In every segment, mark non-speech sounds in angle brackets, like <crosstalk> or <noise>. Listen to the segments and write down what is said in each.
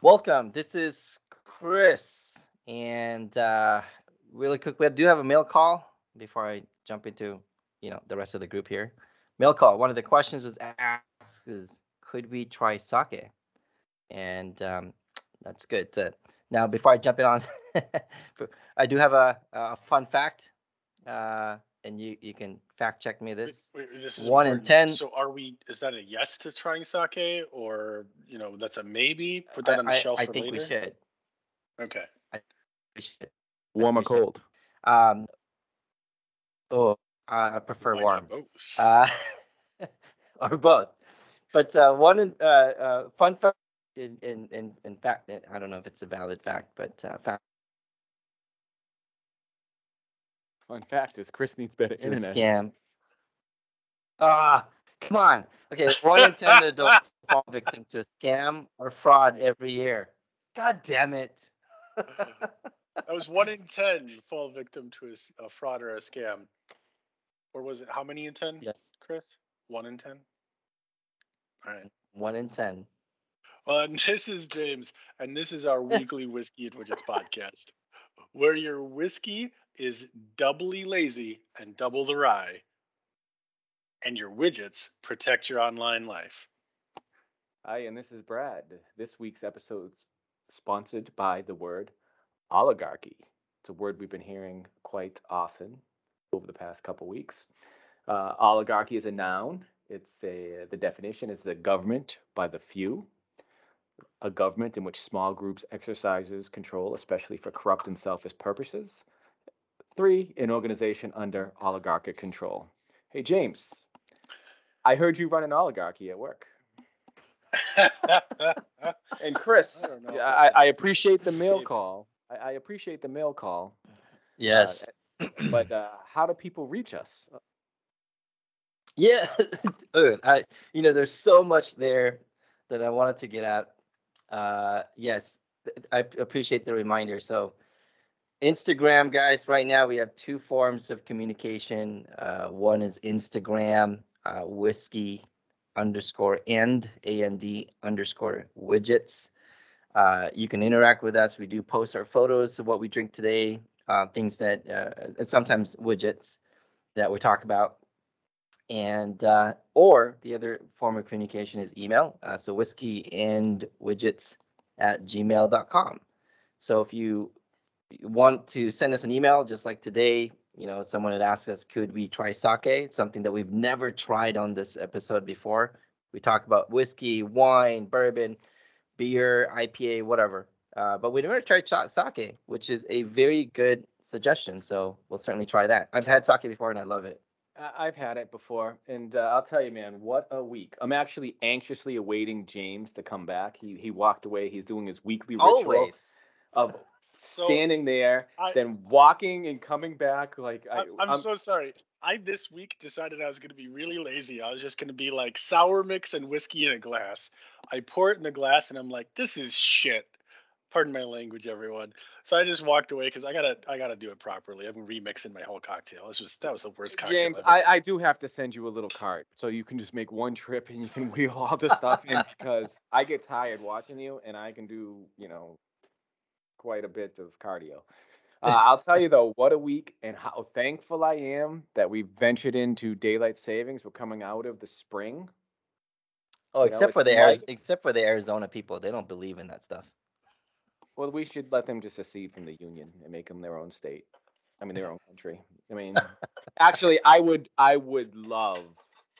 Welcome. This is Chris, and uh, really quick, we do have a mail call before I jump into you know the rest of the group here. Mail call. One of the questions was asked is, could we try sake? And um, that's good. To, now, before I jump in on, <laughs> I do have a, a fun fact, uh, and you you can fact check me this. Wait, wait, this is One in 10. So are we? Is that a yes to trying sake, or you know that's a maybe? Put that on the I, shelf I for think later. we should. Okay. We should. Warm or we should. cold? Um. Oh, I prefer Why warm. both? uh, <laughs> or both. But uh, one in- uh, uh, fun fact, in, in in in fact, I don't know if it's a valid fact, but uh, fact Fun fact is Chris needs better a internet. scam. Ah, come on. Okay, one in ten <laughs> adults fall victim to a scam or fraud every year. God damn it. <laughs> that was one in ten fall victim to a fraud or a scam, or was it how many in ten? yes, Chris, one in ten. All right. one in ten. Well, <laughs> and this is James, and this is our <laughs> weekly whiskey and widgets podcast, where your whiskey is doubly lazy and double the rye, and your widgets protect your online life. Hi, and this is Brad. This week's episode's sponsored by the word oligarchy. It's a word we've been hearing quite often over the past couple weeks. Uh, oligarchy is a noun. It's a the definition is the government by the few, a government in which small groups exercises control, especially for corrupt and selfish purposes. Three, an organization under oligarchic control. Hey James, I heard you run an oligarchy at work. <laughs> And Chris, I don't know yeah, if I, I appreciate the mail call. I, I appreciate the mail call. Yes. But uh, how do people reach us? Yeah, <laughs> dude. I you know there's so much there that I wanted to get at. Uh, yes, I appreciate the reminder. So, Instagram, guys. Right now we have two forms of communication. Uh, one is Instagram, uh, whiskey underscore and and underscore widgets. Uh, you can interact with us. We do post our photos of what we drink today, uh, things that, uh, and sometimes widgets that we talk about and uh, or the other form of communication is email uh, so whiskey and widgets at gmail.com so if you want to send us an email just like today you know someone had asked us could we try sake? Something that we've never tried on this episode before. We talk about whiskey wine bourbon beer ipa whatever. Uh, but we never tried sake which is a very good suggestion so we'll certainly try that. I've had sake before and i love it I've had it before, and uh, I'll tell you, man, what a week! I'm actually anxiously awaiting James to come back. He he walked away. He's doing his weekly ritual always of <laughs> So, standing there, I- then walking and coming back. Like I, I'm- so sorry. I this week decided I was going to be really lazy. I was just going to be like sour mix and whiskey in a glass. I pour it in the glass and I'm like, this is shit. Pardon my language, everyone. So I just walked away because I gotta I gotta do it properly. I'm remixing my whole cocktail. This was that was the worst cocktail. James, ever. I, I do have to send you a little cart so you can just make one trip and you can <laughs> wheel all the stuff in <laughs> because I get tired watching you and I can do, you know, quite a bit of cardio. Uh, I'll tell you though, what a week and how thankful I am that we ventured into daylight savings. We're coming out of the spring. Oh, You know, except for the Ari- except for the Arizona people, they don't believe in that stuff. Well, we should let them just secede from the union and make them their own state. I mean, their own country. I mean, <laughs> actually, I would, I would love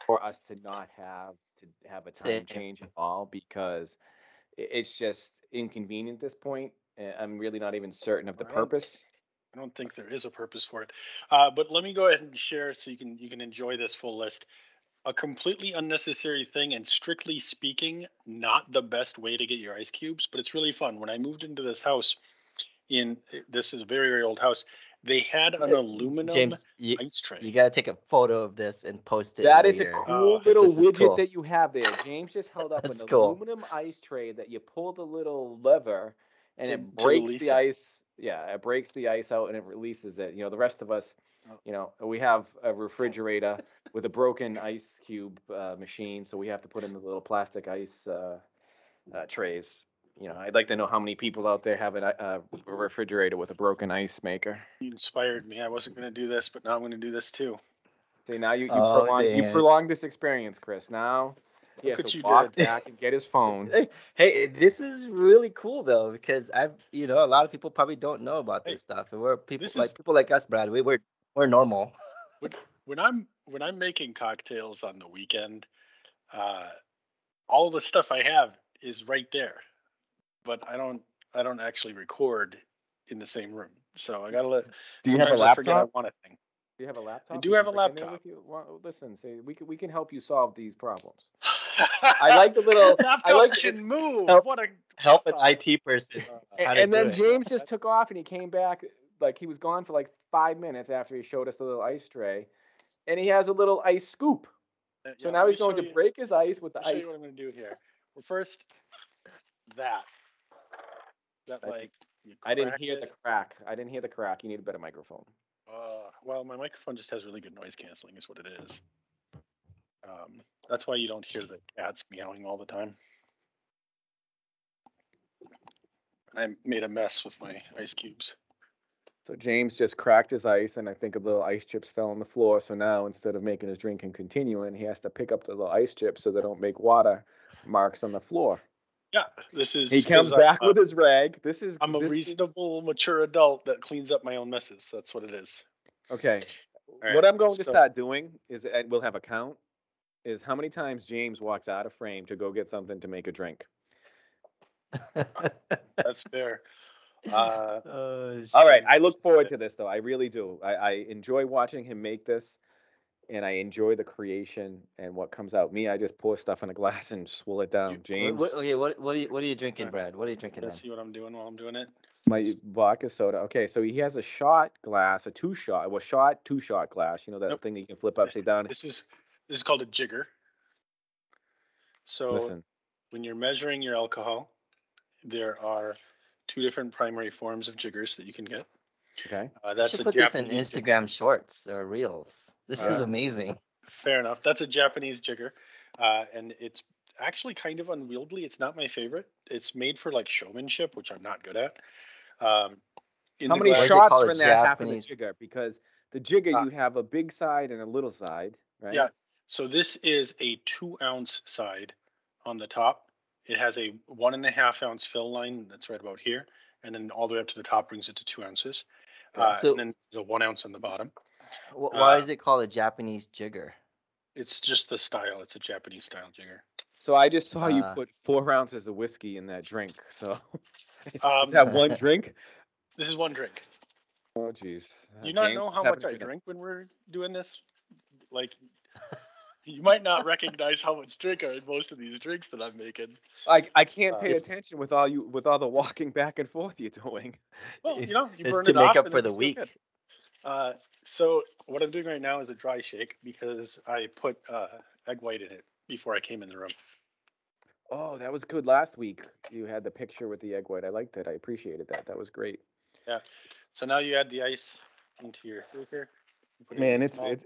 for us to not have to have a time change at all because it's just inconvenient at this point. I'm really not even certain of the Right. purpose. I don't think there is a purpose for it. Uh, but let me go ahead and share so you can you can enjoy this full list. A completely unnecessary thing, and strictly speaking, not the best way to get your ice cubes, but it's really fun. When I moved into this house, in this is a very very old house, they had an aluminum James, you, ice tray. you gotta take a photo of this and post it. That is a uh, cool Oh, little widget cool. that you have there. James just held up <laughs> That's an cool. aluminum ice tray that you pull the little lever and To- it breaks the it. ice. Yeah, it breaks the ice out and it releases it. You know, the rest of us, Oh. you know, we have a refrigerator with a broken ice cube uh, machine, so we have to put in the little plastic ice uh, uh, trays. You know, I'd like to know how many people out there have an, uh, a refrigerator with a broken ice maker. You inspired me. I wasn't going to do this, but now I'm going to do this too. See, now you you, Oh, prolong, you Dan. prolonged this experience, Chris. Now he Look has to you walk did. back and get his phone. Hey, <laughs> hey, this is really cool though because I've you know a lot of people probably don't know about Hey, this stuff, and we're people like is- people like us, Brad. We we're we're normal. When I'm when I'm making cocktails on the weekend, uh, all the stuff I have is right there, but I don't I don't actually record in the same room. So I gotta let. Do you have a sometimes I I want a thing. Do you have a laptop? I do have a bring in there laptop. Well, listen, see, we can we can help you solve these problems. <laughs> I like the little- I laptops like the- can move. help- What a Help an. IT person. <laughs> A- How And, then it. James just took off and he came back like he was gone for like five minutes after he showed us the little ice tray, and he has a little ice scoop. So yeah, now he's going to you- break his ice with the I'll show ice. you what I'm going to do here. Well, first, that. That I- like. I didn't hear the crack. I didn't hear the crack. You need a better microphone. Uh, well, my microphone just has really good noise canceling, is what it is. Um, that's why you don't hear the cats meowing all the time. I made a mess with my ice cubes. So James just cracked his ice, and I think a little ice chips fell on the floor. So now instead of making his drink and continuing, he has to pick up the little ice chips so they don't make water marks on the floor. Yeah, this is. He comes I'm uh, back a- with uh, his rag. This is I'm a this is- reasonable, mature adult that cleans up my own messes. That's what it is. Okay. right, what I'm going to start doing is, and we'll have a count, is how many times James walks out of frame to go get something to make a drink. That's fair. Uh, <laughs> Oh, All right. I look forward to this though. I really do. I, I enjoy watching him make this, and I enjoy the creation and what comes out. Me, I just pour stuff in a glass and swill it down. James, What, okay, what what are you what are you drinking, Brad? What are you drinking? let's see what I'm doing while I'm doing it. my vodka soda. Okay, so he has a shot glass, a two shot, well, shot two shot glass. You know that Nope. thing that you can flip upside down. This is this is called a jigger. So Listen, when you're measuring your alcohol, there are two different primary forms of jiggers that you can get. okay. Uh, You that's should a put this in Japanese jigger. Instagram Shorts or Reels. This is Uh, amazing. Fair enough. That's a Japanese jigger, uh, and it's actually kind of unwieldy. It's not my favorite. It's made for like showmanship, which I'm not good at. Um, in How the many Why is it glass- shots are in that half of the Japanese- jigger? Because the jigger, Ah. you have a big side and a little side, right? Yeah. So this is a two ounce side on the top. It has a one and a half ounce fill line that's right about here, and then all the way up to the top brings it to two ounces. Uh, So- and then there's a one ounce on the bottom. Wh- Why uh, is it called a Japanese jigger? It's just the style. It's a Japanese style jigger. So I just saw you Uh, put four ounces of whiskey in that drink. So Um, <laughs> is that one drink? <laughs> This is one drink. Oh, jeez. Do you not know how much I drink when we're doing this? Like, you might not recognize how much drink are in most of these drinks that I'm making. I I can't Uh, pay it's- attention with all you with all the walking back and forth you're doing. Well, you know, you It's burn to it make off up and for then the you feel week. good. Uh, so what I'm doing right now is a dry shake because I put uh, egg white in it before I came in the room. Oh, that was good last week. You had the picture with the egg white. I liked it. I appreciated that. That was great. Yeah. So now you add the ice into your shaker. You put it in Man, a it's it's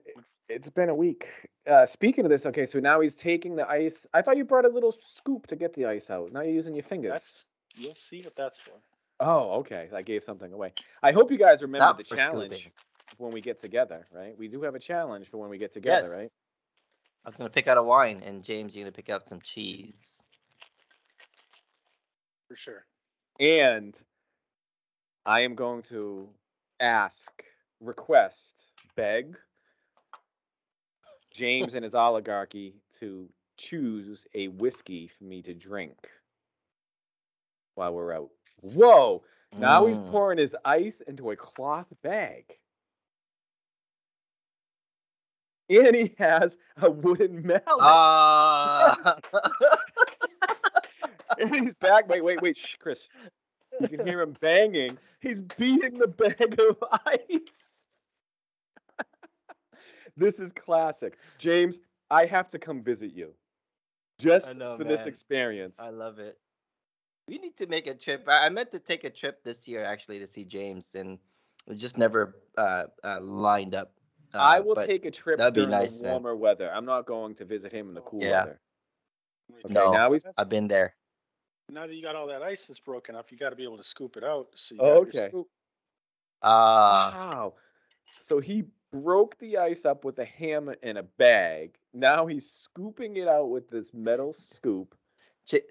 it's been a week. Uh, speaking of this, okay, so now he's taking the ice. I thought you brought a little scoop to get the ice out. Now you're using your fingers. that's you'll see what that's for. Oh, okay. I gave something away. I hope you guys remember not the challenge scooping. when we get together, right? We do have a challenge for when we get together, Yes. right? I was gonna pick out a wine, and James, you're gonna pick out some cheese. For sure. And I am going to ask, request, beg James and his oligarchy to choose a whiskey for me to drink while we're out. Whoa! Now he's Mm. pouring his ice into a cloth bag. And he has a wooden mallet. Ah. and he's back. Wait, wait, wait, shh, Chris. You can hear him banging. He's beating the bag of <laughs> ice. This is classic. James, I have to come visit you just I know, for this experience. I love it. we need to make a trip. I, I meant to take a trip this year actually to see James, and it just never uh, uh, lined up. Uh, I will take a trip that'd be nice, the man. warmer weather. I'm not going to visit him in the cool Yeah. weather. Okay, No, now he's I've been there. Now that you got all that ice that's broken up, you got to be able to scoop it out. So you Oh, got your okay. scoop. Uh, Wow. So he broke the ice up with a hammer and a bag. Now he's scooping it out with this metal scoop. J-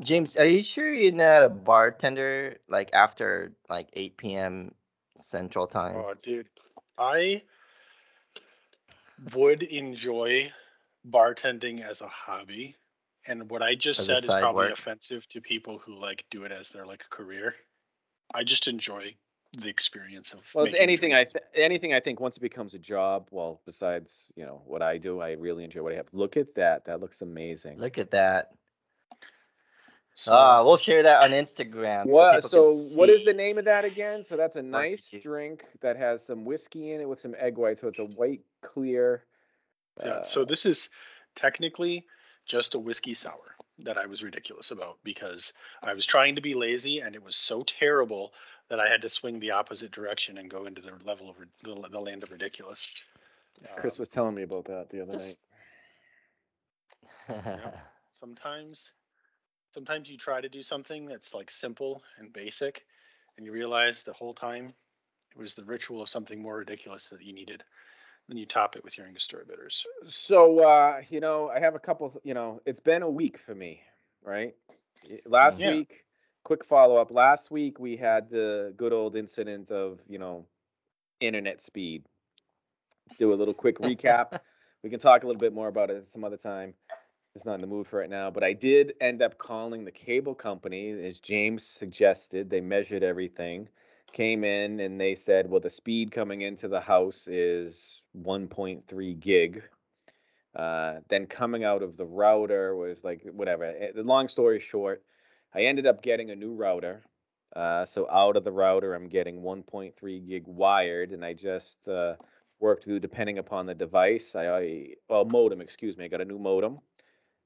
James, are you sure you're not a bartender like after like 8 p.m. Central Time? Oh, dude, I would enjoy bartending as a hobby, and what I just As said is probably work. offensive to people who like do it as their like career. I just enjoy the experience of. Well, it's making anything I th- anything I think once it becomes a job. Well, besides you know what I do, I really enjoy what I have. Look at that. That looks amazing. Look at that. So, Uh, we'll share that on Instagram. What? people So, what is the name of that again? So that's a nice Barbecue. drink that has some whiskey in it with some egg white. So it's a white clear. yeah. So uh, this is technically just a whiskey sour that I was ridiculous about because I was trying to be lazy and it was so terrible that I had to swing the opposite direction and go into the level of the, the land of ridiculous. Chris Um, was telling me about that the other Just- <laughs> sometimes sometimes you try to do something that's like simple and basic and you realize the whole time it was the ritual of something more ridiculous that you needed then you top it with your angostura bitters So uh, you know, I have a couple. You know, it's been a week for me, right? Last Yeah. week, quick follow up. Last week we had the good old incident of you know, internet speed. Do a little quick recap. <laughs> we can talk a little bit more about it some other time. Just not in the mood for it now. But I did end up calling the cable company, as James suggested. They measured everything, came in, and they said, well, the speed coming into the house is 1.3 gig. Uh, then coming out of the router was like whatever. Eh, The long story short, I ended up getting a new router. Uh, so out of the router, I'm getting 1.3 gig wired, and I just uh, worked through depending upon the device. I, I well modem, excuse me. I got a new modem.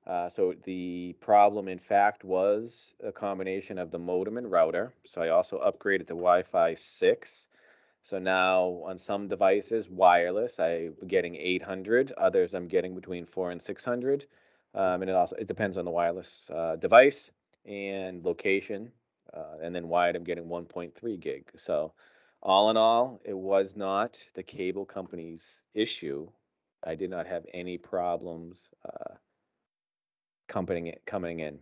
Uh, so the problem, in fact, was a combination of the modem and router. So I also upgraded to Wi-Fi 6. So now on some devices, wireless, I'm getting 800. Others, I'm getting between four and 600. Um, and it also it depends on the wireless uh, device and location. Uh, and then wired, I'm getting 1.3 gig. So all in all, it was not the cable company's issue. I did not have any problems uh, coming coming in.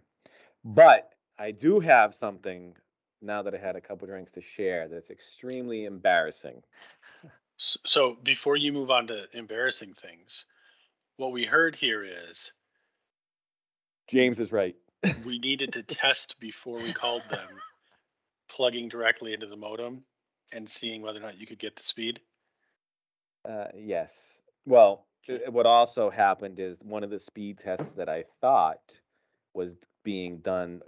But I do have something now that I had a couple drinks to share that's extremely embarrassing. So before you move on to embarrassing things what we heard here is James is right. We needed to test before we called them plugging directly into the modem and seeing whether or not you could get the speed Uh, yes. Well, uh, what also happened is one of the speed tests that I thought was being done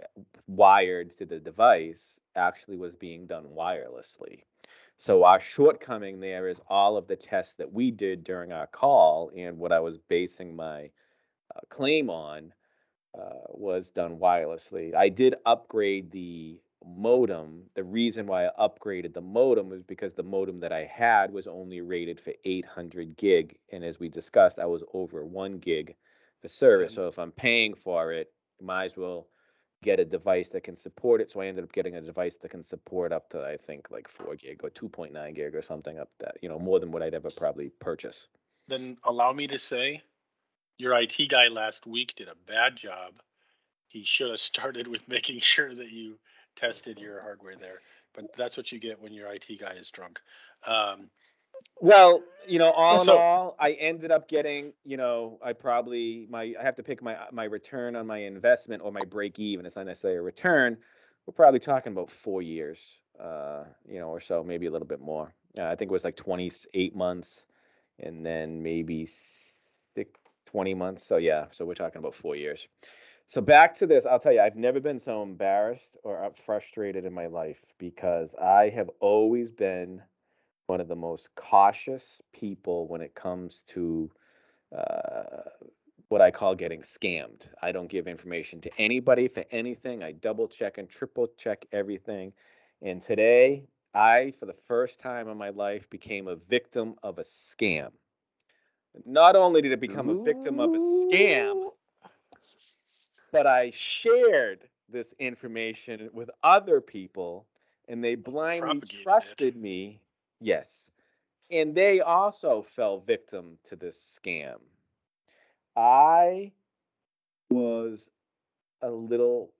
wired to the device actually was being done wirelessly. So our shortcoming there is all of the tests that we did during our call and what I was basing my uh, claim on uh, was done wirelessly. I did upgrade the modem. The reason why I upgraded the modem was because the modem that I had was only rated for 800 gig, and as we discussed, I was over one gig for service. Mhm. So if I'm paying for it, might as well get a device that can support it. So I ended up getting a device that can support up to I think like four gig or 2.9 gig or something up that you know more than what I'd ever probably purchase. then allow me to say your IT guy last week did a bad job. He should have <laughs> started with making sure that you tested your hardware there. But that's what you get when your IT guy is drunk. Um, Well, you know, all So- in all, I ended up getting, you know, I probably my I have to pick my my return on my investment or my break even. It's not necessarily a return. We're probably talking about four years, uh, you know, or so, maybe a little bit more. Uh, I think it was like 28 months, and then maybe 20 months. So yeah, so we're talking about four years. So back to this, I'll tell you, I've never been so embarrassed or uh, frustrated in my life because I have always been one of the most cautious people when it comes to uh, what I call getting scammed. I don't give information to anybody for anything. I double check and triple check everything. And today, I, for the first time in my life, became a victim of a scam. Not only did I become a victim of a scam, but I shared this information with other people and they blindly Propagated it. trusted me. Yes. And they also fell victim to this scam. I was a little,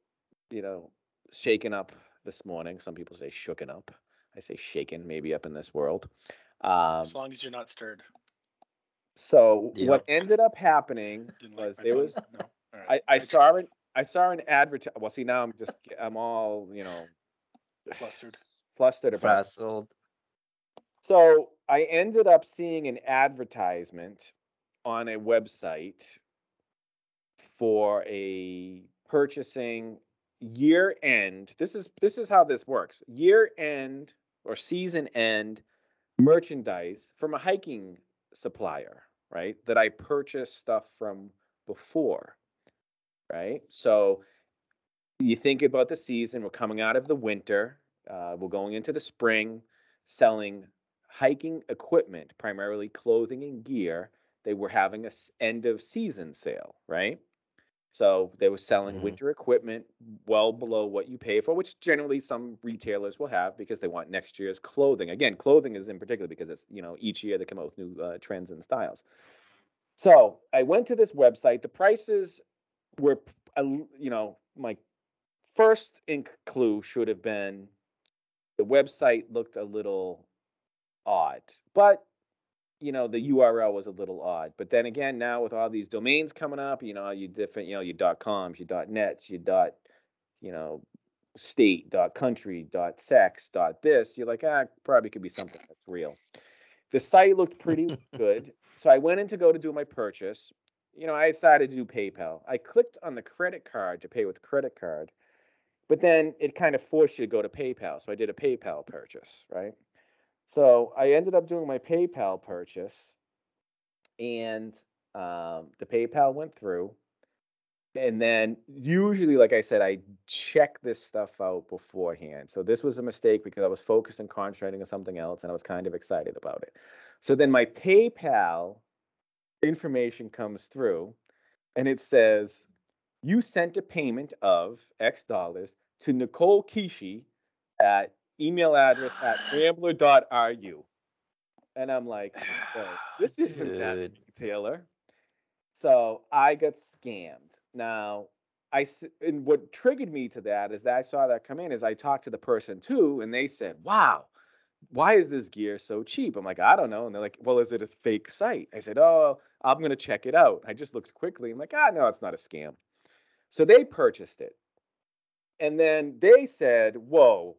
you know, shaken up this morning. Some people say shooken up. I say shaken, maybe up in this world. Um, as long as you're not stirred. So Yeah. what ended up happening Didn't like was my there was no. All right. I, I Okay. saw an I saw an advert. Well, see now I'm just I'm all you know flustered. flustered about. it. Frazzled. So I ended up seeing an advertisement on a website for a purchasing year end. This is this is how this works. Year end or season end merchandise from a hiking supplier, right? That I purchased stuff from before. Right? So you think about the season, we're coming out of the winter, uh, we're going into the spring, selling hiking equipment, primarily clothing and gear. They were having a end of season sale, right? So they were selling Mhm. winter equipment well below what you pay for, which generally some retailers will have because they want next year's clothing. Again, clothing is in particular because it's you know each year they come out with new uh, trends and styles. So I went to this website. The prices were, p- a l- you know, my first ink clue should have been the website looked a little odd, but you know the URL was a little odd. But then again, now with all these domains coming up, you know, you different, you know, your dot coms, your dot nets, your dot, you know, state, dot country, dot sex, dot this, you're like, ah, probably could be something that's real. The site looked pretty good, <laughs> so I went in to go to do my purchase. You know, I decided to do PayPal. I clicked on the credit card to pay with credit card, but then it kind of forced you to go to PayPal. So I did a PayPal purchase, right? So I ended up doing my PayPal purchase, and um, the PayPal went through. And then usually, like I said, I check this stuff out beforehand. So this was a mistake because I was focused and concentrating on something else, and I was kind of excited about it. So then my PayPal information comes through, and it says you sent a payment of X dollars to Nicole Kishi at email address at <sighs> rambler.ru. And I'm like, "Whoa, <sighs> this isn't that Dude. big, Taylor. So I got scammed. Now, I and what triggered me to that is that I saw that come in is I talked to the person too, and they said, "Wow, why is this gear so cheap?" I'm like, "I don't know." And they're like, "Well, is it a fake site?" I said, "Oh, I'm gonna check it out." I just looked quickly. I'm like, "Ah, no, it's not a scam." So they purchased it, and then they said, "Whoa,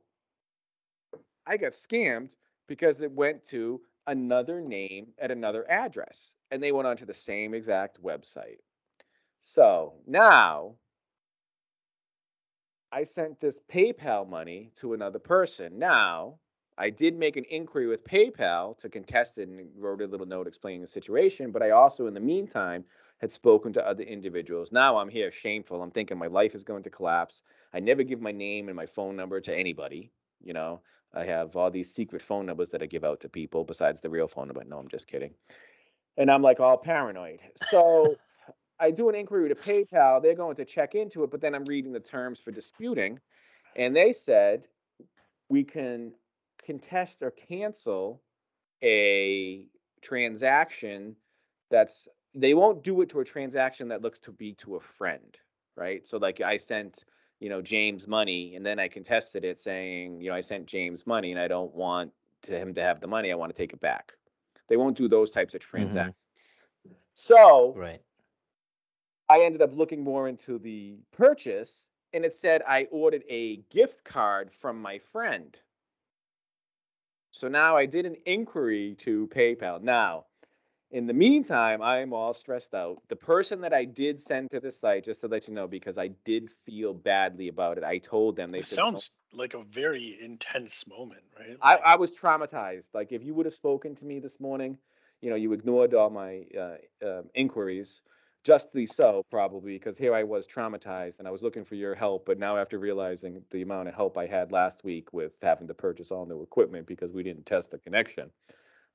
I got scammed because it went to another name at another address, and they went onto the same exact website." So now I sent this PayPal money to another person. Now, I did make an inquiry with PayPal to contest it and wrote a little note explaining the situation, but I also, in the meantime, had spoken to other individuals. Now I'm here shameful. I'm thinking my life is going to collapse. I never give my name and my phone number to anybody. You know, I have all these secret phone numbers that I give out to people besides the real phone number. No, I'm just kidding. And I'm like all paranoid. So I do an inquiry to PayPal. They're going to check into it, but then I'm reading the terms for disputing, and they said we can contest or cancel a transaction that's they won't do it to a transaction that looks to be to a friend, right? So like I sent, you know, James money and then I contested it saying, you know, I sent James money and I don't want to him to have the money. I want to take it back. They won't do those types of mm-hmm. transactions. So Right. I ended up looking more into the purchase and it said I ordered a gift card from my friend. So now I did an inquiry to PayPal. Now, in the meantime, I'm all stressed out. The person that I did send to the site, just to let you know, because I did feel badly about it, I told them they This said, sounds like a very intense moment, right? I, Like, I was traumatized. Like if you would have spoken to me this morning, you know, you ignored all my uh, um inquiries. justly so, probably, because here I was traumatized and I was looking for your help. But now, after realizing the amount of help I had last week with having to purchase all new equipment because we didn't test the connection,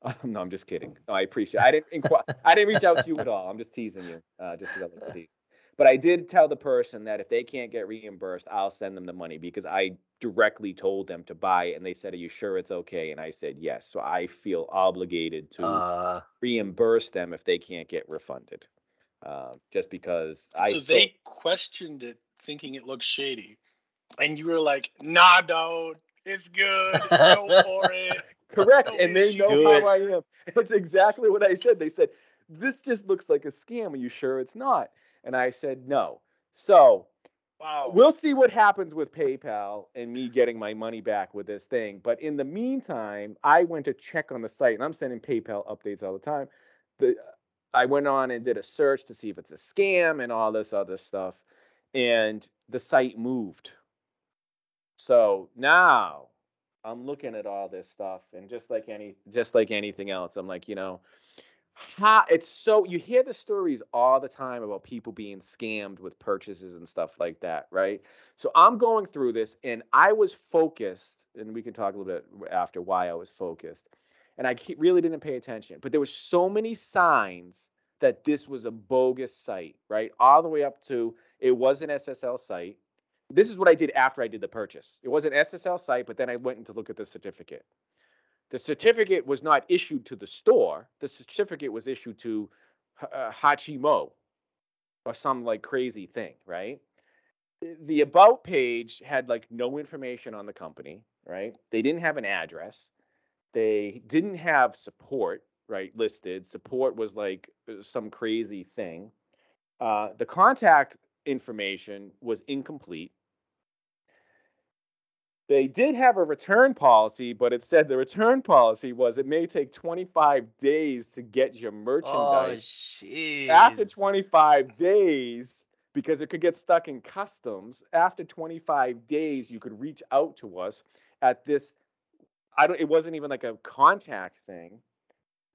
um, <laughs> no, I'm just kidding. No, I appreciate. I didn't inquire. I didn't reach out to you at all. I'm just teasing you, uh, just because I to <laughs> tease. But I did tell the person that if they can't get reimbursed, I'll send them the money because I directly told them to buy it and they said, Are you sure it's okay? And I said, Yes. So I feel obligated to Uh, reimburse them if they can't get refunded. Uh, just because I so they questioned it, thinking it looked shady, and you were like, "Nah, dude, it's good. Go <laughs> for it." Correct, <laughs> and they know how it. I am. <laughs> That's exactly what I said. They said, This just looks like a scam. Are you sure it's not? And I said, No. So Wow. we'll see what happens with PayPal and me getting my money back with this thing. But in the meantime, I went to check on the site, and I'm sending PayPal updates all the time. The I went on and did a search to see if it's a scam and all this other stuff, and the site moved. So now I'm looking at all this stuff, and just like any, just like anything else, I'm like, you know, how it's so you hear the stories all the time about people being scammed with purchases and stuff like that, right? So I'm going through this, and I was focused, and we can talk a little bit after why I was focused, and I really didn't pay attention, but there were so many signs that this was a bogus site, right? All the way up to it was an SSL site. This is what I did after I did the purchase. It was an SSL site, but then I went in to look at the certificate. The certificate was not issued to the store. The certificate was issued to uh, Hachimo or some like crazy thing, right? The about page had like no information on the company, right? They didn't have an address. They didn't have support, right? Listed. Support was like uh, some crazy thing. Uh, the contact information was incomplete. They did have a return policy, but it said the return policy was it may take 25 days to get your merchandise. oh, merchandise. jeez. after 25 days, because it could get stuck in customs, after 25 days, you could reach out to us at this. I don't. It wasn't even like a contact thing.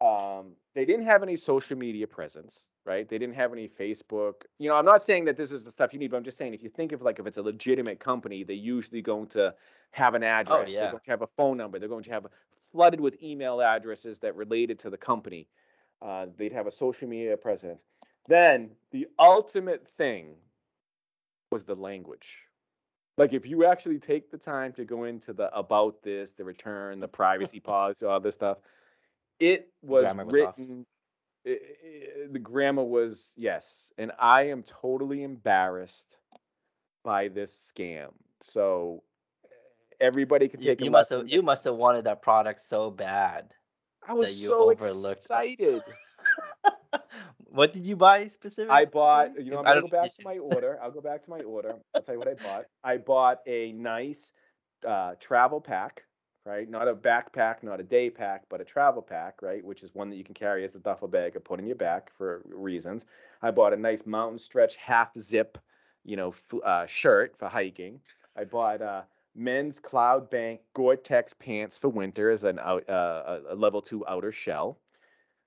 Um, they didn't have any social media presence, right? They didn't have any Facebook. You know, I'm not saying that this is the stuff you need, but I'm just saying if you think of like if it's a legitimate company, they're usually going to have an address. oh, yeah. They're going to have a phone number. They're going to have flooded with email addresses that related to the company. Uh, they'd have a social media presence. Then the ultimate thing was the language. Like if you actually take the time to go into the about this, the return, the <laughs> privacy policy, all this stuff, it was was off. Written. i- i- the grammar was yes, and I am totally embarrassed by this scam. So everybody can take you must have you must have wanted that product so bad. I was you so overlooked. excited. <laughs> what did you buy specifically? I bought, you know, I'm gonna go back to my order. I'll go back to my order. I'll tell you what I bought. I bought a nice uh, travel pack, right? Not a backpack, not a day pack, but a travel pack, right? Which is one that you can carry as a duffel bag or put in your back for reasons. I bought a nice mountain stretch half zip, you know, uh, shirt for hiking. I bought uh, men's Cloud Bank Gore-Tex pants for winter as an out, uh, a level two outer shell.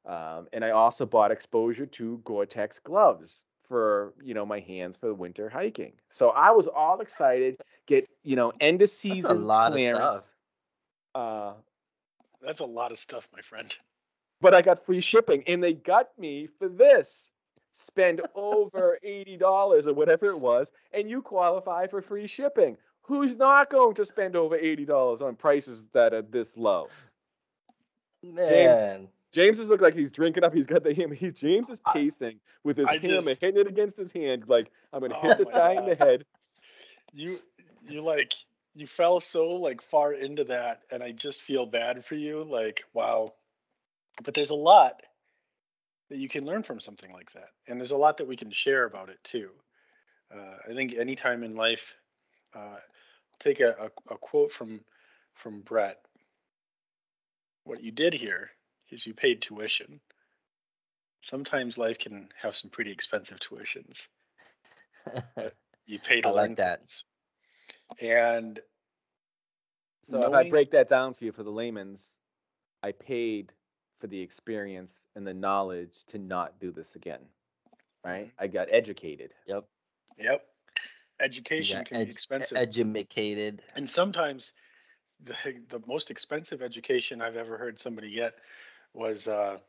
Um, and I also bought exposure to Gore-Tex gloves for you know my hands for winter hiking. So I was all excited. Get you know end of season That's a lot of clearance. stuff. Uh, That's a lot of stuff, my friend. but I got free shipping, and they got me for this. Spend <laughs> over eighty dollars or whatever it was, and you qualify for free shipping. Who's not going to spend over eighty dollars on prices that are this low? Man. James has looked like he's drinking up. He's got the hammer. He, James is I- pacing with his I hammer, just- hitting it against his hand, like I'm gonna Oh hit this my guy in the head. You you like you fell so like far into that, and I just feel bad for you. Like wow, but there's a lot that you can learn from something like that, and there's a lot that we can share about it too. Uh, I think anytime in life, uh, I'll take a, a, a quote from from Brett. What you did here is you paid tuition. Sometimes life can have some pretty expensive tuitions. <laughs> You pay to I like that. things. And So if I break that down for you for the layman's, I paid for the experience and the knowledge to not do this again. right? Mhm. I got educated. Yep. Yep. Education Yeah, can be expensive. Educated. and sometimes the the most expensive education I've ever heard somebody get was uh,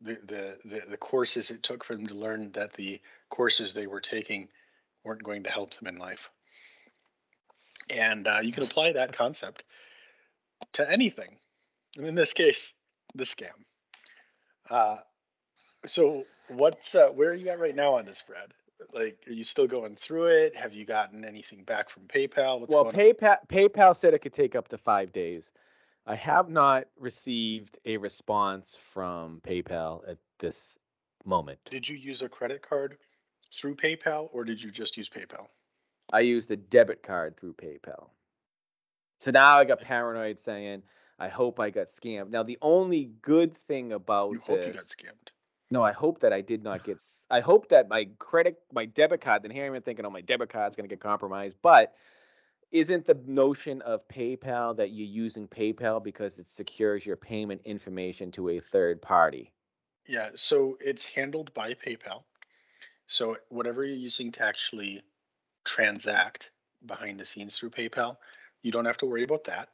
the, the the the courses it took for them to learn that the courses they were taking weren't going to help them in life. And uh, you can apply that concept to anything. And in this case, the scam. Uh, so what's uh, where are you at right now on this, Brad? Like, are you still going through it? Have you gotten anything back from PayPal? What's well, PayPal PayPal said it could take up to five days. I have not received a response from PayPal at this moment. Did you use a credit card through PayPal or did you just use PayPal? I used a debit card through PayPal. So now I got paranoid saying, I hope I got scammed. Now the only good thing about You hope this, you got scammed. no, I hope that I did not get. I hope that my credit, my debit card. Then here I'm thinking, oh, my debit card's going to get compromised. But isn't the notion of PayPal that you're using PayPal because it secures your payment information to a third party? Yeah, so it's handled by PayPal. So whatever you're using to actually transact behind the scenes through PayPal, you don't have to worry about that.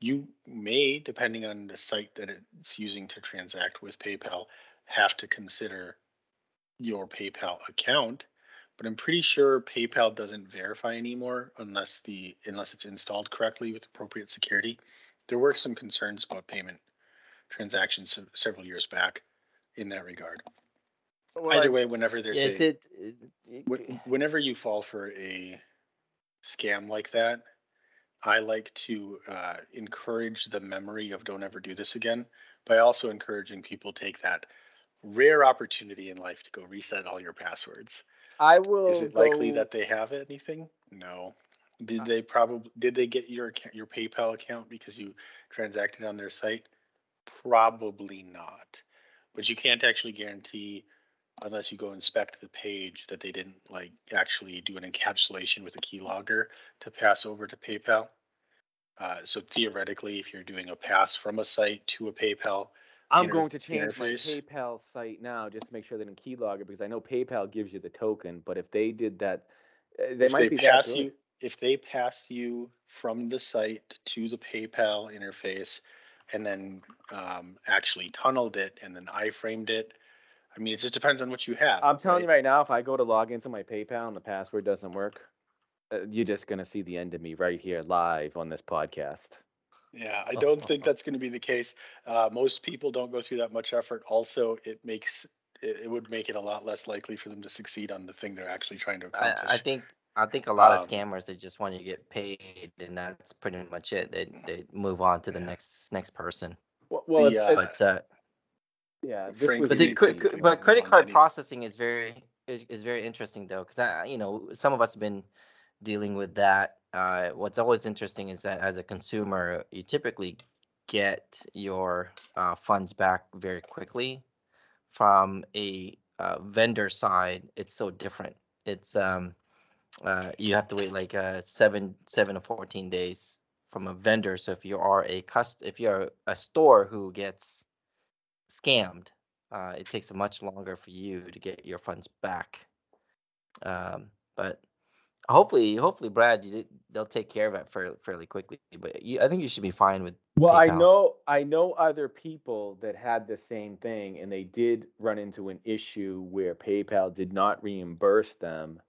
You may, depending on the site that it's using to transact with PayPal, have to consider your PayPal account. But I'm pretty sure PayPal doesn't verify anymore unless the unless it's installed correctly with appropriate security. There were some concerns about payment transactions several years back in that regard. Either way, whenever there's Yeah, a it, it- it- whenever you fall for a scam like that, I like to uh, encourage the memory of don't ever do this again by also encouraging people take that rare opportunity in life to go reset all your passwords. I will. Is it likely that they have anything? No. Did they probably did they get your account, your PayPal account because you transacted on their site? Probably not. But you can't actually guarantee unless you go inspect the page that they didn't like actually do an encapsulation with a keylogger to pass over to PayPal. Uh, so theoretically, if you're doing a pass from a site to a PayPal, I'm inter- going to change my. PayPal site now just to make sure they didn't keylogger because I know PayPal gives you the token, but if they did that, uh, they if might they be pass you if they pass you from the site to the PayPal interface and then um, actually tunneled it and then iframed it. I mean, it just depends on what you have. I'm telling you right? right now, if I go to log into my PayPal and the password doesn't work, uh, you're just gonna see the end of me right here live on this podcast. Yeah, I don't think <laughs> that's going to be the case. Uh, most people don't go through that much effort. Also, it makes it, it would make it a lot less likely for them to succeed on the thing they're actually trying to accomplish. I, I think I think a lot of Um, scammers they just want you to get paid and that's pretty much it. They they move on to the Yeah. next next person. Well, well The, it's, uh, it's But uh, yeah. This Frank, was but the need cre- to- cre- anything but credit card any- processing is very is, is very interesting though because I you know some of us have been dealing with that. Uh, what's always interesting is that as a consumer, you typically get your uh, funds back very quickly. From a uh, vendor side, it's so different. It's um, uh, you have to wait like uh, seven seven to fourteen days from a vendor. So if you are a cust if you're a store who gets scammed, uh, it takes much longer for you to get your funds back. Um, but hopefully, hopefully, Brad, you, they'll take care of it fairly, fairly quickly. But you, I think you should be fine with. Well, I know I know other people that had the same thing, and they did run into an issue where PayPal did not reimburse them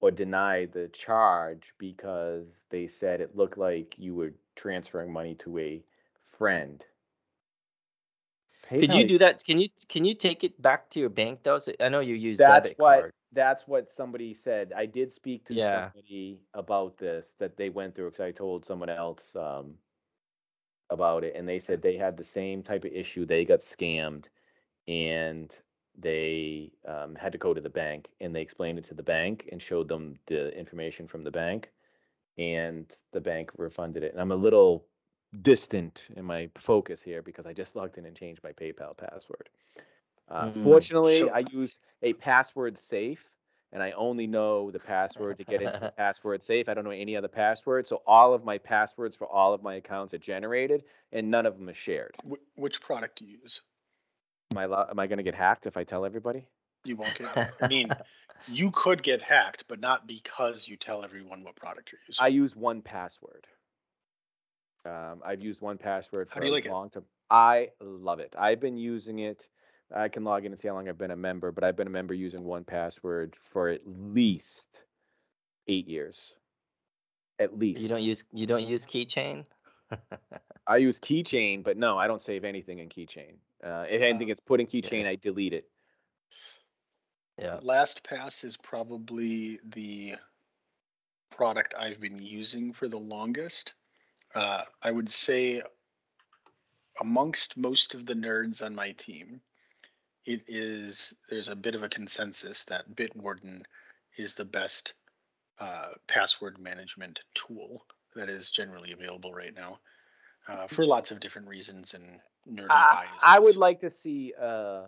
or deny the charge because they said it looked like you were transferring money to a friend. Could you do that? Can you can you take it back to your bank though? So I know you use That's debit what card. that's what somebody said. I did speak to Yeah. somebody about this that they went through because I told someone else um, about it, and they said they had the same type of issue. They got scammed, and they um, had to go to the bank, and they explained it to the bank and showed them the information from the bank, and the bank refunded it. And I'm a little distant in my focus here because I just logged in and changed my PayPal password. Uh, Mm. Fortunately, I use a password safe, and I only know the password to get into the <laughs> password safe. I don't know any other password, so all of my passwords for all of my accounts are generated, and none of them are shared. Wh- which product do you use? Am I allo- am I going to get hacked if I tell everybody? You won't get. Hacked. I mean, <laughs> you could get hacked, but not because you tell everyone what product you're using. I use 1Password. Um, I've used 1Password How for do you a like it? long time. I love it. I've been using it. I can log in and see how long I've been a member, but I've been a member using 1Password for at least eight years. At least. You don't use you don't use keychain. <laughs> I use Keychain, but no, I don't save anything in Keychain. Uh, if anything gets put in Keychain, I delete it. Yeah. LastPass is probably the product I've been using for the longest. Uh, I would say amongst most of the nerds on my team, it is there's a bit of a consensus that Bitwarden is the best uh, password management tool that is generally available right now uh, for lots of different reasons and nerdy I, biases. I would like to see uh,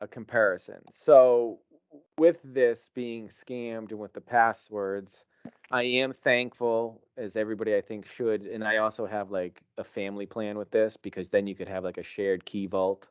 a comparison. So, with this being scammed and with the passwords, I am thankful, as everybody I think should, and I also have like a family plan with this because then you could have like a shared key vault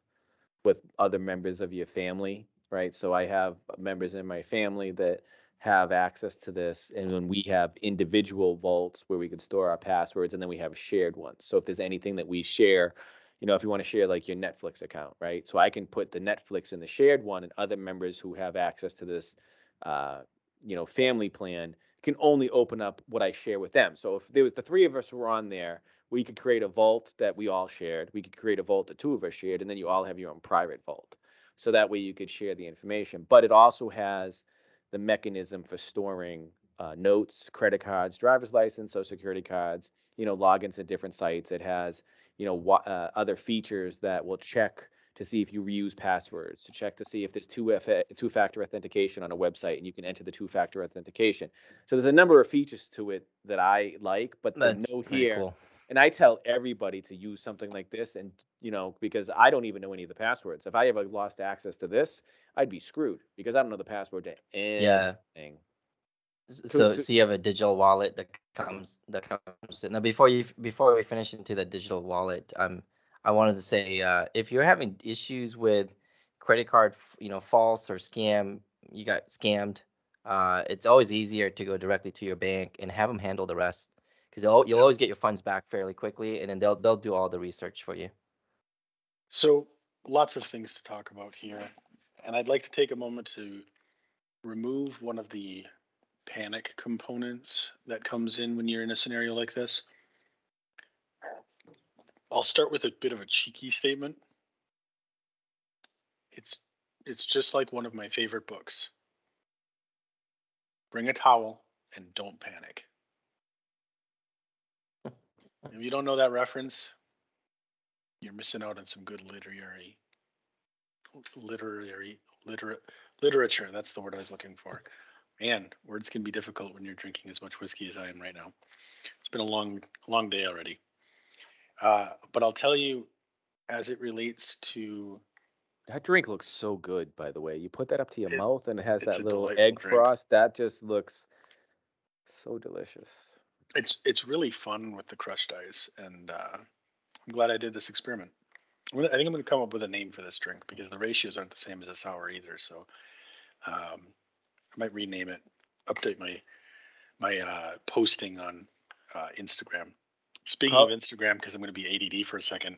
with other members of your family, right? So I have members in my family that have access to this, and then we have individual vaults where we can store our passwords, and then we have shared ones. So if there's anything that we share, you know, if you want to share like your Netflix account, right? So I can put the Netflix in the shared one, and other members who have access to this, uh, you know, family plan can only open up what I share with them. So if there was the three of us were on there, we could create a vault that we all shared. We could create a vault that two of us shared, and then you all have your own private vault. So that way you could share the information. But it also has the mechanism for storing uh, notes, credit cards, driver's license, social security cards, you know, logins at different sites. It has, you know, wa- uh, other features that will check to see if you reuse passwords, to check to see if there's two F- two-factor authentication on a website, and you can enter the two-factor authentication. So there's a number of features to it that I like, but the That's note here, cool. and I tell everybody to use something like this, and you know, because I don't even know any of the passwords. If I ever lost access to this, I'd be screwed because I don't know the password to anything. Yeah. To- So to- so you have a digital wallet that comes that comes. Now before you before we finish into the digital wallet, um I wanted to say uh if you're having issues with credit card, you know, false or scam, you got scammed, uh it's always easier to go directly to your bank and have them handle the rest because you'll you'll always get your funds back fairly quickly and then they'll they'll do all the research for you. So lots of things to talk about here, and I'd like to take a moment to remove one of the panic components that comes in when you're in a scenario like this. I'll start with a bit of a cheeky statement. It's it's just like one of my favorite books. Bring a towel and don't panic. <laughs> if you don't know that reference, you're missing out on some good literary literary literate literature that's the word i was looking for man words can be difficult when you're drinking as much whiskey as i am right now it's been a long long day already uh, but i'll tell you as it relates to That drink looks so good, by the way. You put that up to your It- mouth and it has that little egg drink. frost. That just looks so delicious. it's it's really fun with the crushed ice and uh, i'm glad i did this experiment I'm i think i'm going to come up with a name for this drink because the ratios aren't the same as a sour either so um, i might rename it update my my uh, posting on uh, instagram speaking How- of instagram because i'm going to be add for a second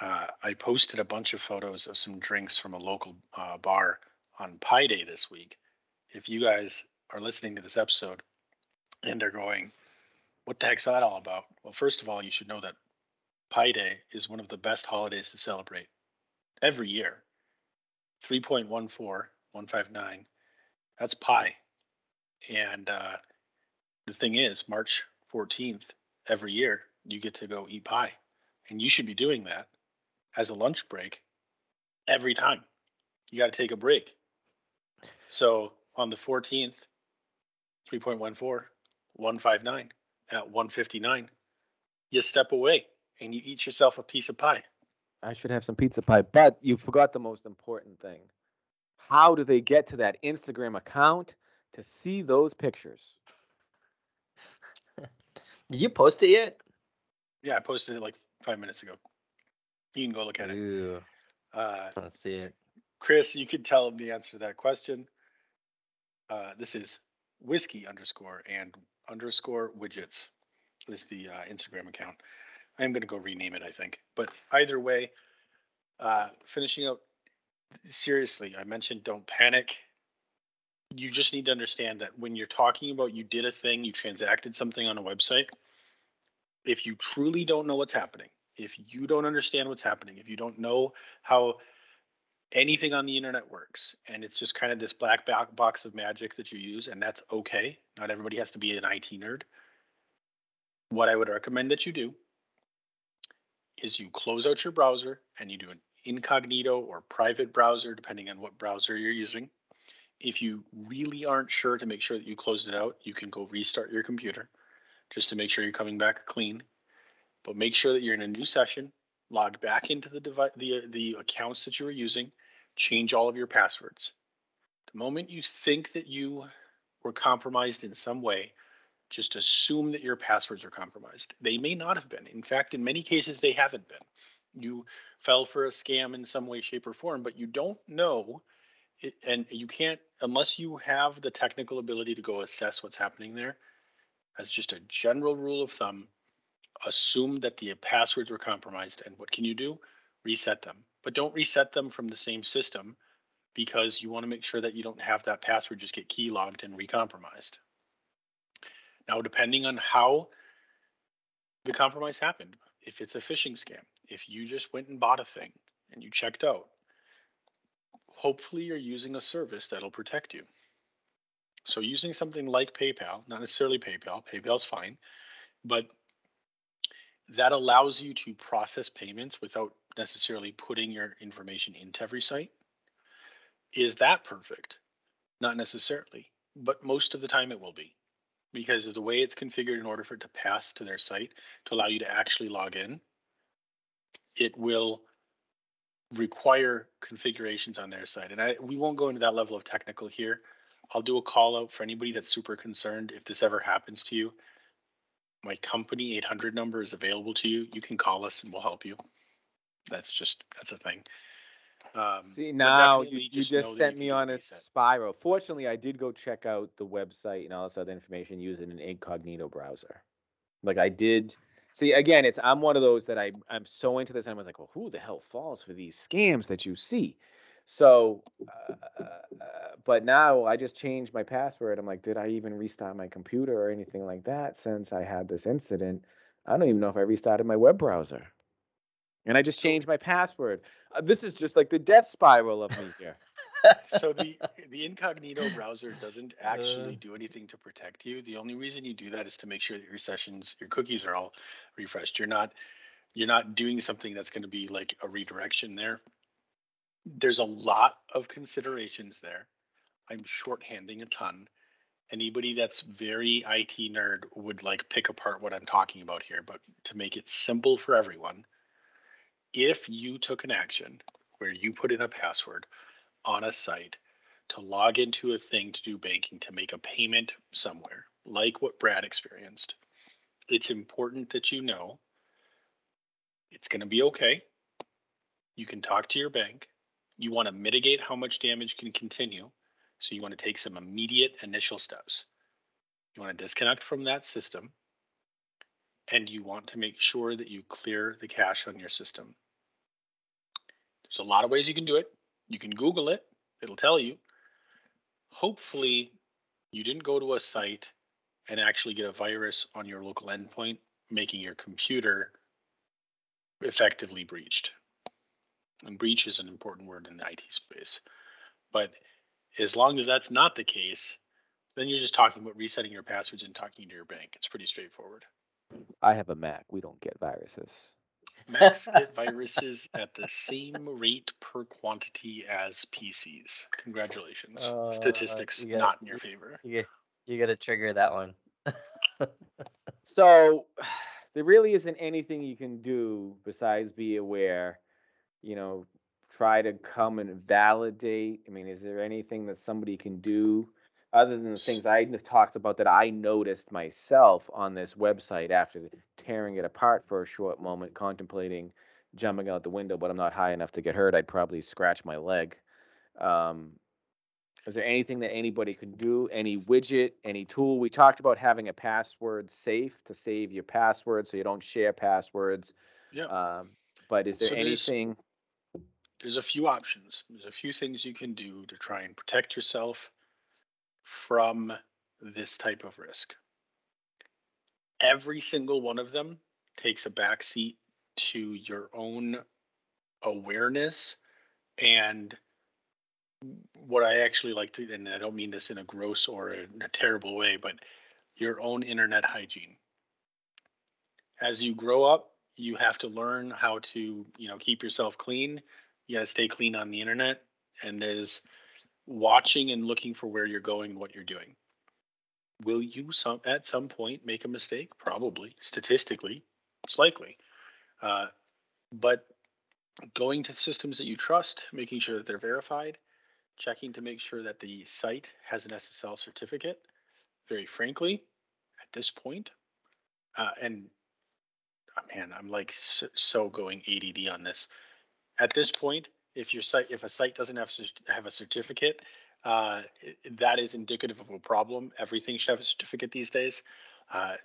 uh, i posted a bunch of photos of some drinks from a local uh, bar on pi day this week if you guys are listening to this episode and are going what the heck's that all about? Well, first of all, you should know that Pi Day is one of the best holidays to celebrate every year. 3.14159. That's pi. And uh, the thing is, March 14th, every year, you get to go eat pie. And you should be doing that as a lunch break every time. You got to take a break. So on the 14th, 3.14, 159 at 159 you step away and you eat yourself a piece of pie I should have some pizza pie, but you forgot the most important thing. How do they get to that Instagram account to see those pictures? <laughs> Did you post it yet? Yeah i posted it like five minutes ago you can go look at it uh, let's see it. Chris, you could tell him the answer to that question. Uh, this is whiskey underscore and underscore widgets is the uh, Instagram account. I'm going to go rename it, I think. But either way, uh, finishing up seriously, I mentioned don't panic. You just need to understand that when you're talking about you did a thing, you transacted something on a website, if you truly don't know what's happening, if you don't understand what's happening, if you don't know how anything on the internet works and it's just kind of this black box of magic that you use and that's okay not everybody has to be an it nerd what i would recommend that you do is you close out your browser and you do an incognito or private browser depending on what browser you're using. If you really aren't sure to make sure that you closed it out you can go restart your computer just to make sure you're coming back clean but make sure that you're in a new session logged back into the device the the accounts that you were using change all of your passwords. The moment you think that you were compromised in some way, just assume that your passwords are compromised. They may not have been. In fact, in many cases, they haven't been. You fell for a scam in some way, shape, or form, but you don't know. And you can't, unless you have the technical ability to go assess what's happening there, as just a general rule of thumb, assume that the passwords were compromised. And what can you do? Reset them but don't reset them from the same system because you want to make sure that you don't have that password just get key logged and recompromised. Now, depending on how the compromise happened, if it's a phishing scam, if you just went and bought a thing and you checked out, hopefully you're using a service that'll protect you. So using something like PayPal, not necessarily PayPal, PayPal's fine, but that allows you to process payments without necessarily putting your information into every site. Is that perfect? Not necessarily, but most of the time it will be because of the way it's configured in order for it to pass to their site to allow you to actually log in. It will require configurations on their side. And I, we won't go into that level of technical here. I'll do a call out for anybody that's super concerned if this ever happens to you. My company 800 number is available to you. You can call us and we'll help you that's just that's a thing. Um, See now you, you just, just sent me on a spiral. Fortunately, I did go check out the website and all this other information using an incognito browser. Like I did. See again, it's I'm one of those that I I'm so into this. And I was like, well, who the hell falls for these scams that you see? So, uh, uh, but now I just changed my password. I'm like, did I even restart my computer or anything like that since I had this incident? I don't even know if I restarted my web browser and I just changed my password. Uh, this is just like the death spiral of me here. so the the incognito browser doesn't <laughs> actually uh. do anything to protect you. The only reason you do that is to make sure that your sessions, your cookies are all refreshed. You're not you're not doing something that's going to be like a redirection there. There's a lot of considerations there. I'm shorthanding a ton. Anybody that's very IT nerd would like pick apart what I'm talking about here, but to make it simple for everyone, if you took an action where you put in a password on a site to log into a thing to do banking to make a payment somewhere, like what Brad experienced, it's important that you know it's going to be okay. You can talk to your bank. You want to mitigate how much damage can continue. So you want to take some immediate initial steps. You want to disconnect from that system and you want to make sure that you clear the cache on your system. There's a lot of ways you can do it. You can Google it, it'll tell you. Hopefully, you didn't go to a site and actually get a virus on your local endpoint, making your computer effectively breached. And breach is an important word in the IT space. But as long as that's not the case, then you're just talking about resetting your passwords and talking to your bank. It's pretty straightforward. I have a Mac. We don't get viruses. Macs <laughs> get viruses at the same rate per quantity as PCs. Congratulations. Uh, Statistics gotta, not in your favor. You, you got to trigger that one. so <sighs> there really isn't anything you can do besides be aware, you know, try to come and validate. I mean, is there anything that somebody can do other than the things I talked about that I noticed myself on this website after tearing it apart for a short moment, contemplating jumping out the window, but I'm not high enough to get hurt. I'd probably scratch my leg. Um, is there anything that anybody can do? Any widget, any tool? We talked about having a password safe to save your password so you don't share passwords. Yeah. Um, but is there So anything? There's a few options. There's a few things you can do to try and protect yourself from this type of risk. Every single one of them takes a backseat to your own awareness and what I actually like to, and I don't mean this in a gross or in a terrible way, but your own internet hygiene. As you grow up, you have to learn how to, you know, keep yourself clean you got to stay clean on the internet and there's watching and looking for where you're going what you're doing. Will you some at some point make a mistake? Probably statistically it's likely. Uh, but going to systems that you trust making sure that they're verified checking to make sure that the site has an ssl certificate very frankly at this point uh, and oh man i'm like so, so going add on this at this point, if your site, if a site doesn't have have a certificate, uh, that is indicative of a problem. Everything should have a certificate these days. Uh,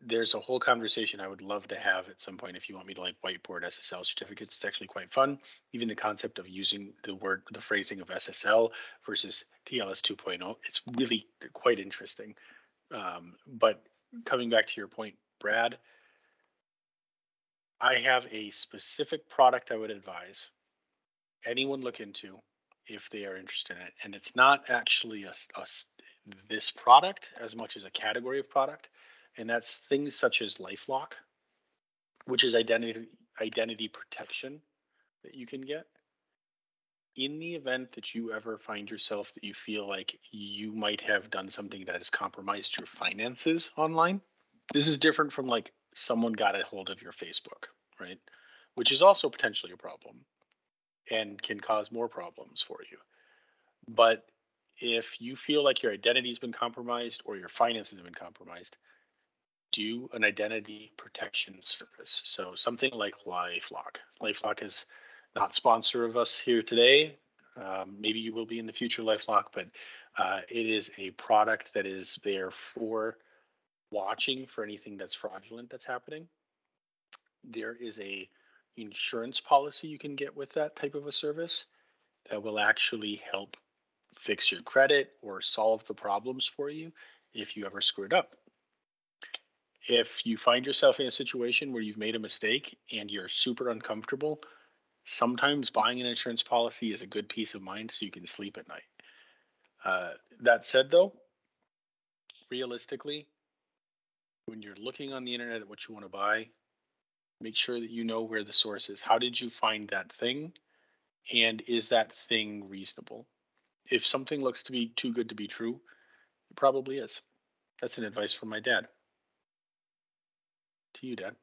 there's a whole conversation I would love to have at some point if you want me to like whiteboard SSL certificates. It's actually quite fun. Even the concept of using the word, the phrasing of SSL versus TLS 2.0, it's really quite interesting. Um, but coming back to your point, Brad, I have a specific product I would advise anyone look into if they are interested in it. And it's not actually a, a this product as much as a category of product, and that's things such as LifeLock, which is identity identity protection that you can get. In the event that you ever find yourself that you feel like you might have done something that has compromised your finances online, this is different from like someone got a hold of your Facebook, right? Which is also potentially a problem and can cause more problems for you. But if you feel like your identity has been compromised or your finances have been compromised, do an identity protection service. So something like LifeLock. LifeLock is not sponsor of us here today. Um, maybe you will be in the future, LifeLock, but uh, it is a product that is there for watching for anything that's fraudulent that's happening. There is a insurance policy you can get with that type of a service that will actually help fix your credit or solve the problems for you if you ever screw it up. If you find yourself in a situation where you've made a mistake and you're super uncomfortable, sometimes buying an insurance policy is a good peace of mind so you can sleep at night. Uh, that said, though, realistically, when you're looking on the internet at what you want to buy, make sure that you know where the source is. How did you find that thing? And is that thing reasonable? If something looks to be too good to be true, it probably is. That's an advice from my dad. To you, Dad.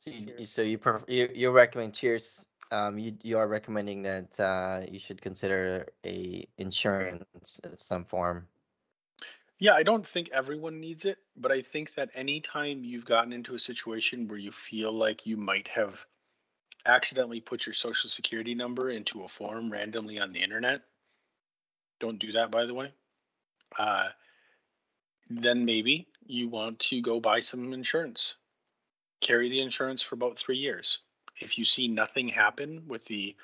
So you, you- so you, pref- you you recommend cheers. Um, you you are recommending that uh, you should consider a insurance in some form. Yeah, I don't think everyone needs it, but I think that anytime you've gotten into a situation where you feel like you might have accidentally put your social security number into a form randomly on the internet, don't do that, by the way. Uh, then maybe you want to go buy some insurance. Carry the insurance for about three years. If you see nothing happen with the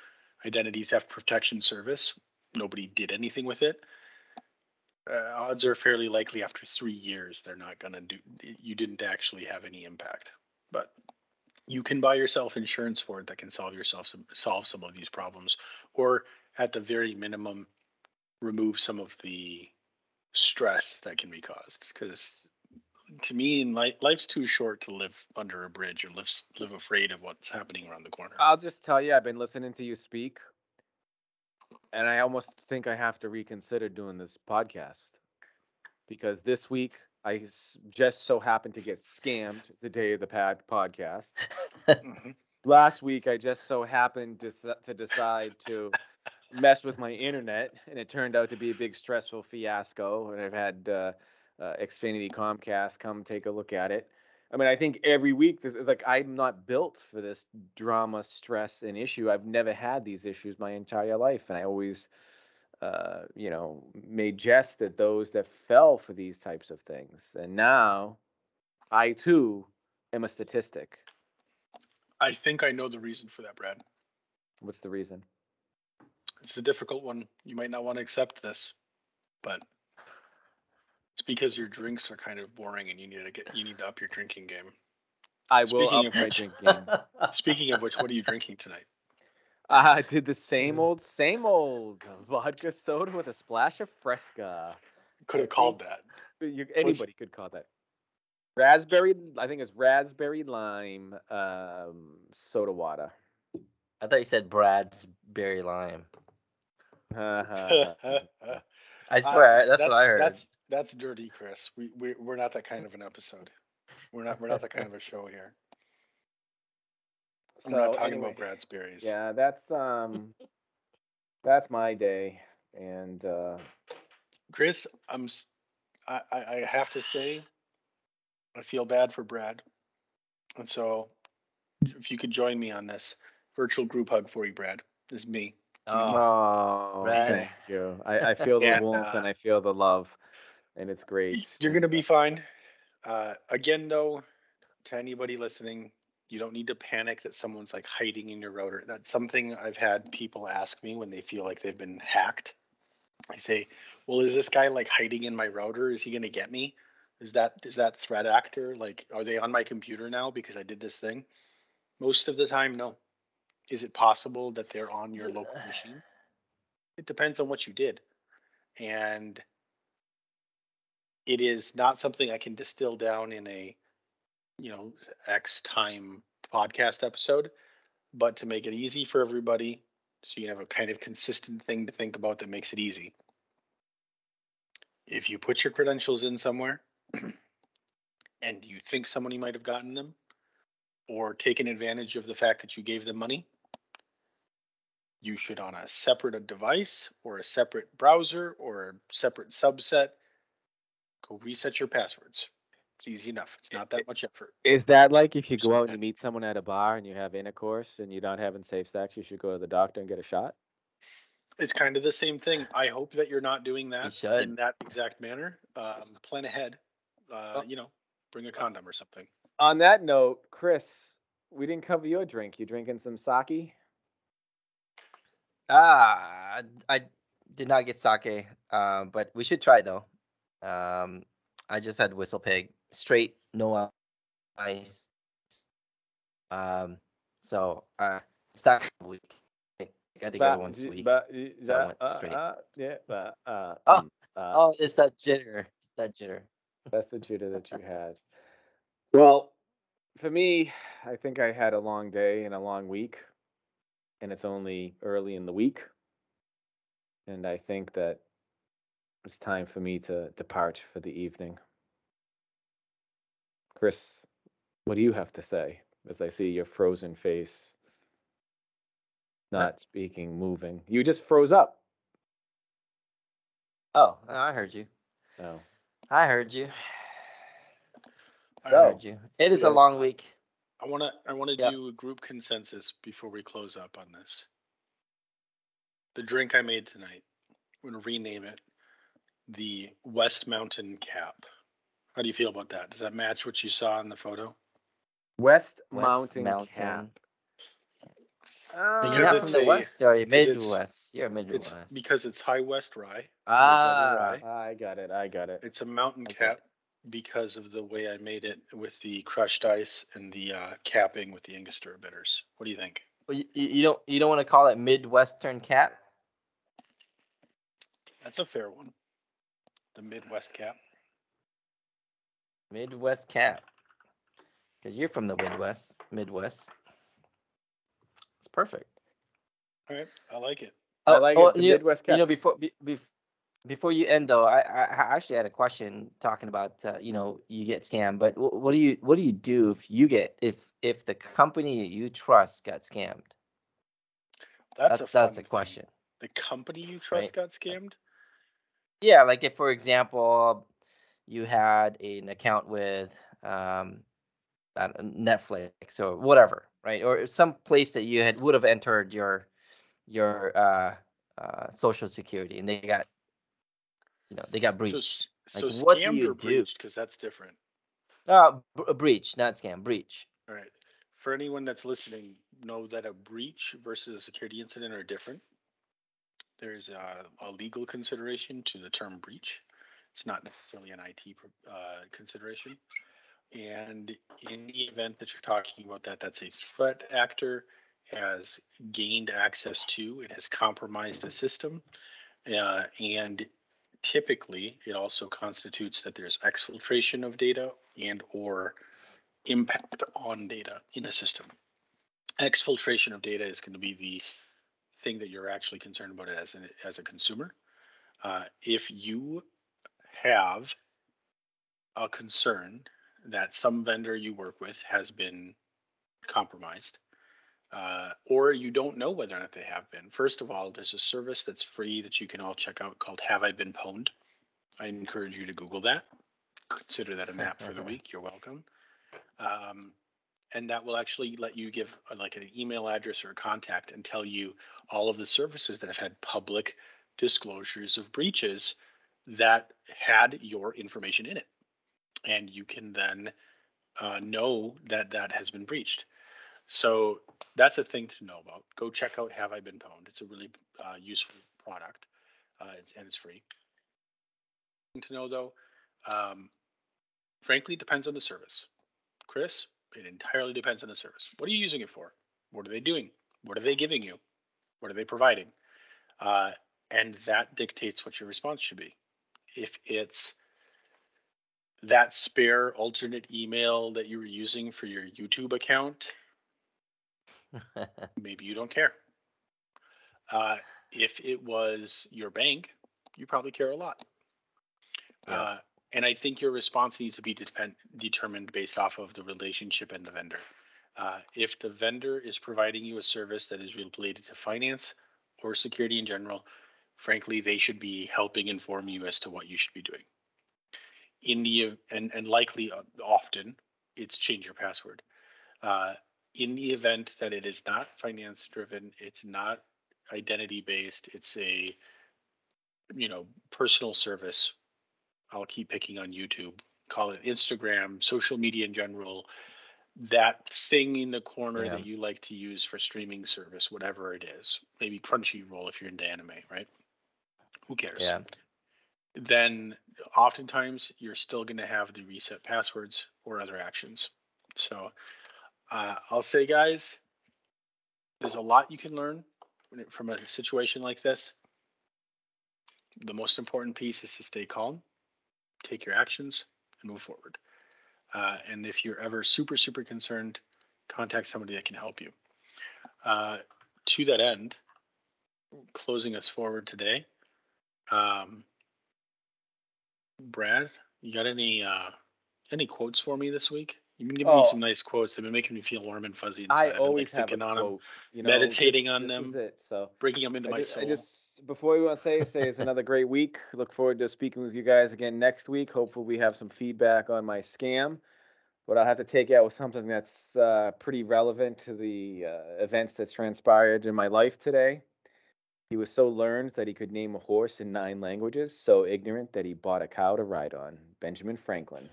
identity theft protection service, nobody did anything with it uh, odds are fairly likely after three years they're not going to do you didn't actually have any impact. But you can buy yourself insurance for it that can solve yourself some solve some of these problems or at the very minimum remove some of the stress that can be caused. Because to me in life, life's too short to live under a bridge or live live afraid of what's happening around the corner. I'll just tell you, I've been listening to you speak, and I almost think I have to reconsider doing this podcast because this week I just so happened to get scammed the day of the pad podcast. Mhm. Last week I just so happened to, to decide to mess with my internet, and it turned out to be a big stressful fiasco. And I've had uh, uh, Xfinity Comcast come take a look at it. I mean, I think every week, this, like, I'm not built for this drama, stress, and issue. I've never had these issues my entire life, and I always, uh, you know, made jest at those that fell for these types of things. And now, I too am a statistic. I think I know the reason for that, Brad. What's the reason? It's a difficult one. You might not want to accept this, but because your drinks are kind of boring and you need to get you need to up your drinking game. I will Speaking up of my which- drink game. <laughs> Speaking of which, what are you drinking tonight? I did the same old, same old vodka soda with a splash of Fresca. Could have called that. You, anybody could call that. Raspberry, I think it's raspberry lime um, soda water. I thought you said Brad's berry lime. <laughs> Uh, I swear, that's, what I heard. That's that's dirty, Chris. We we we're not that kind of an episode. We're not we're not that kind of a <laughs> show here. we're not talking anyway, about Brad's berries. Yeah, that's um, that's my day, and uh, Chris, I'm I I have to say I feel bad for Brad. And so if you could join me on this virtual group hug for you, Brad. This is me. oh, oh, Brad. thank you. I, I feel the <laughs> And, warmth and uh, I feel the love, and it's great. You're gonna be fine. Uh, again, though, to anybody listening, you don't need to panic that someone's like hiding in your router. That's something I've had people ask me when they feel like they've been hacked. I say, "Well, is this guy like hiding in my router? Is he gonna get me? Is that is that threat actor? Like, are they on my computer now because I did this thing?" Most of the time, no. Is it possible that they're on your local machine? It depends on what you did, and it is not something I can distill down in a, you know, X time podcast episode, but to make it easy for everybody, so you have a kind of consistent thing to think about that makes it easy. If you put your credentials in somewhere <clears throat> and you think somebody might have gotten them or taken advantage of the fact that you gave them money, you should on a separate device or a separate browser or a separate subset go reset your passwords. It's easy enough. It's not that much effort. Is that like if you go out and you meet someone at a bar and you have intercourse and you're not having safe sex, you should go to the doctor and get a shot? It's kind of the same thing. I hope that you're not doing that in that exact manner. Um, plan ahead. Uh, Oh. You know, bring a condom or something. On that note, Chris, we didn't cover your drink. You drinking some sake? Ah, I did not get sake, um, but we should try though. Um, I just had WhistlePig, straight, no ice. Um, so uh, sake week. I think Ba- once a week. ba- so I went uh, straight. uh, yeah, but uh, Oh, mm, uh, Oh, it's that jitter, that jitter. That's the jitter that you <laughs> had. Well, for me, I think I had a long day and a long week, and it's only early in the week. And I think that it's time for me to depart for the evening. Chris, what do you have to say as I see your frozen face, not speaking, moving? You just froze up. Oh, I heard you. Oh. I heard you. I So, heard you. It is yeah. a long week. I want to I want to Yep. do a group consensus before we close up on this. The drink I made tonight, I'm going to rename it the West Mountain Cap. How do you feel about that? Does that match what you saw in the photo? West, West Mountain, Mountain. Cap. But Because you're not it's from the a- West, or you it's- Midwest. You're It's Midwest. because it's High West Rye. ah, rye. I got it. I got it. It's a mountain Okay. cap because of the way I made it with the crushed ice and the uh, capping with the Angostura bitters. What do you think? well, you, you don't you don't want to call it Midwestern Cap? That's a fair one. The Midwest cap. Midwest Cap. Because you're from the Midwest. Midwest. It's perfect. All right, I like it. I like oh, it. The you, Midwest you know, before be, be, before you end though, I, I I actually had a question talking about uh, you know you get scammed, but what do you what do you do if you get if if the company you trust got scammed? That's, That's a that's, fun the question. The company you trust got scammed. Yeah, like if for example you had an account with um that Netflix or whatever, right? Or some place that you had would have entered your your uh, uh, social security, and they got you know they got breached. So, so like, scammed or breached because that's different. Uh, a breach, not scam, breach. All right. For anyone that's listening, know that a breach versus a security incident are different. There's a, a legal consideration to the term breach. It's not necessarily an IT uh, consideration. And in the event that you're talking about that, that's a threat actor has gained access to, it has compromised a system, uh, and typically it also constitutes that there's exfiltration of data and or impact on data in a system. Exfiltration of data is going to be the thing that you're actually concerned about it as, an, as a consumer. Uh, if you have a concern that some vendor you work with has been compromised, uh, or you don't know whether or not they have been. First of all, there's a service that's free that you can all check out called Have I Been Pwned? I encourage you to Google that. Consider that a map for the <laughs> week. You're welcome. Um, and that will actually let you give uh, like an email address or a contact and tell you all of the services that have had public disclosures of breaches that had your information in it. And you can then uh, know that that has been breached. So that's a thing to know about. Go check out have i been pwned? It's a really uh, useful product. Uh, and it's free. To know though um, frankly depends on the service. Chris it entirely depends on the service. What are you using it for? What are they doing? What are they giving you? What are they providing? Uh, and that dictates what your response should be. If it's that spare alternate email that you were using for your YouTube account, <laughs> maybe you don't care. Uh, if it was your bank, you probably care a lot. Yeah. Uh, and I think your response needs to be depend, determined based off of the relationship and the vendor. Uh, if the vendor is providing you a service that is related to finance or security in general, frankly, they should be helping inform you as to what you should be doing. In the and and likely uh, often it's change your password. Uh, in the event that it is not finance driven, it's not identity based, it's a you know personal service I'll keep picking on YouTube, call it Instagram, social media in general, that thing in the corner yeah. that you like to use for streaming service, whatever it is, maybe Crunchyroll if you're into anime, right? Who cares? Yeah. Then oftentimes you're still going to have the reset passwords or other actions. So uh, I'll say, guys, there's a lot you can learn from a situation like this. The most important piece is to stay calm take your actions and move forward. Uh, and if you're ever super, super concerned, contact somebody that can help you. Uh, to that end, closing us forward today, um, Brad, you got any uh, any quotes for me this week? You've been giving oh, me some nice quotes. They've been making me feel warm and fuzzy inside. I always like, have a on quote, them, you know, meditating this, on this them, it, so bringing them into I my just, soul. I just before we want to say, say it's another great week. Look forward to speaking with you guys again next week. Hopefully, we have some feedback on my scam. But I'll have to take out something that's uh, pretty relevant to the uh, events that's transpired in my life today. He was so learned that he could name a horse in nine languages, so ignorant that he bought a cow to ride on. Benjamin Franklin.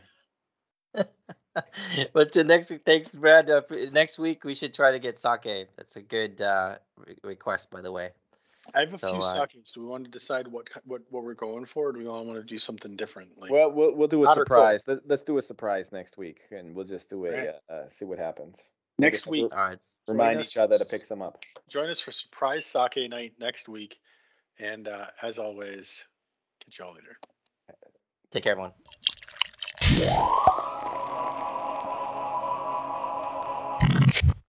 <laughs> but to next week, thanks, Brad. Uh, next week we should try to get sake. That's a good uh, re- request, by the way. I have a so, few uh, sakes. Do we want to decide what what what we're going for, or do we all want to do something different? Like well, we'll we'll do a surprise. Let, us do a surprise next week, and we'll just do a right. uh, see what happens. Next week, all right. Remind each other to pick some up. Join us for surprise sake night next week, and uh, as always, catch y'all later. Take care, everyone.